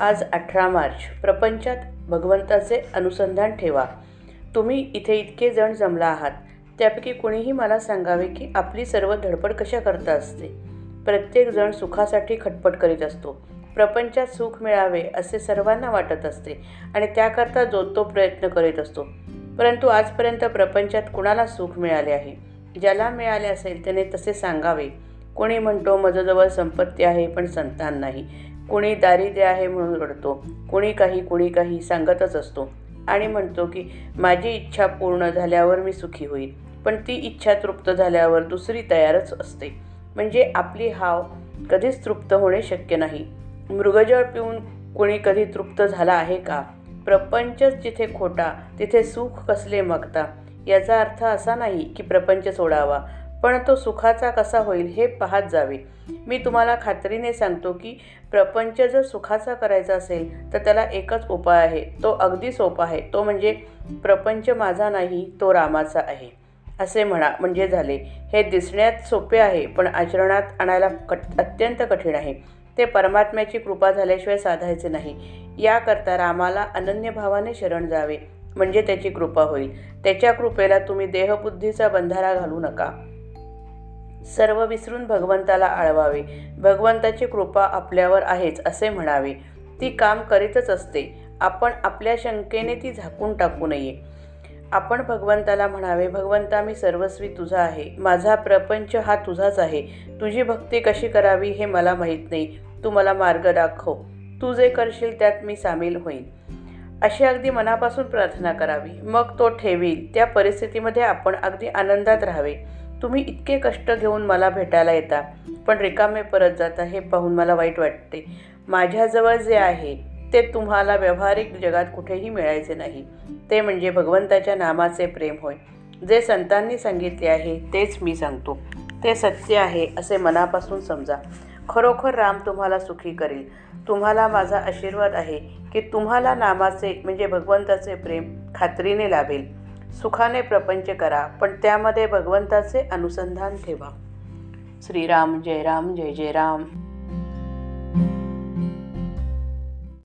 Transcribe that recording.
आज अठरा मार्च. प्रपंचात भगवंताचे अनुसंधान ठेवा. तुम्ही इथे इतके जण जमला आहात. त्यापैकी कुणीही मला सांगावे की आपली सर्व धडपड कशा करता असते? प्रत्येकजण सुखासाठी खटपट करीत असतो. प्रपंचात सुख मिळावे असे सर्वांना वाटत असते आणि त्याकरता जो तो प्रयत्न करीत असतो. परंतु आजपर्यंत प्रपंचात कुणाला सुख मिळाले आहे? ज्याला मिळाले असेल त्याने तसे सांगावे. कोणी म्हणतो माझ्याजवळ संपत्ती आहे पण संतान नाही. कोणी दारिद्र्य आहे म्हणून रडतो कोणी काही कोणी काही सांगतच असतो. आणि म्हणतो की माझी इच्छा पूर्ण झाल्यावर मी सुखी होईल पण ती इच्छा तृप्त झाल्यावर दुसरी तयारच असते. म्हणजे आपली हाव कधीच तृप्त होणे शक्य नाही. मृगजळ पिऊन कोणी कधी तृप्त झाला आहे का? प्रपंचच जिथे खोटा तिथे सुख कसले मागता? याचा अर्थ असा नाही की प्रपंच सोडावा. पण तो सुखाचा कसा होईल हे पाहत जावे. मी तुम्हाला खात्रीने सांगतो की प्रपंच जर सुखाचा करायचा असेल तर त्याला एकच उपाय आहे. तो अगदी सोपा आहे. तो म्हणजे प्रपंच माझा नाही तो रामाचा आहे. असे म्हणा म्हणजे झाले. हे दिसण्यात सोपे आहे पण आचरणात आणायला कट अत्यंत कठीण आहे. ते परमात्म्याची कृपा झाल्याशिवाय साधायचे नाही. याकरता रामाला अनन्य भावाने शरण जावे. म्हणजे त्याची कृपा होईल. त्याच्या कृपेला तुम्ही देहबुद्धीचा बंधारा घालू नका. सर्व विसरून भगवंताला आळवावे. भगवंताची कृपा आपल्यावर आहेच असे म्हणावे. ती काम करीतच असते. आपण आपल्या शंकेने ती झाकून टाकू नये. आपण भगवंताला म्हणावे भगवंता मी सर्वस्वी तुझा आहे. माझा प्रपंच हा तुझाच आहे. तुझी भक्ती कशी करावी हे मला माहीत नाही. तू मला मार्ग दाखव. तू जे करशील त्यात मी सामील होईन. अशी अगदी मनापासून प्रार्थना करावी. मग तो ठेवील. त्या परिस्थितीमध्ये आपण अगदी आनंदात राहावे. तुम्ही इतके कष्ट घेऊन मला भेटायला येता. पण रिकामे परत जाता हे पाहून मला वाईट वाटते. माझ्याजवळ जे आहे ते तुम्हाला व्यावहारिक जगात कुठेही मिळायचे नाही. ते म्हणजे भगवंताच्या नामाचे प्रेम होय. जे संतांनी सांगितले आहे तेच मी सांगतो. ते सत्य आहे असे मनापासून समजा. खरोखर राम तुम्हाला सुखी करील. तुम्हाला माझा आशीर्वाद आहे की तुम्हाला नामाचे म्हणजे भगवंताचे प्रेम खात्रीने लाभेल. सुखाने प्रपंच करा पण त्यामध्ये भगवंताचे अनुसंधान ठेवा. श्रीराम जय राम जय जय राम.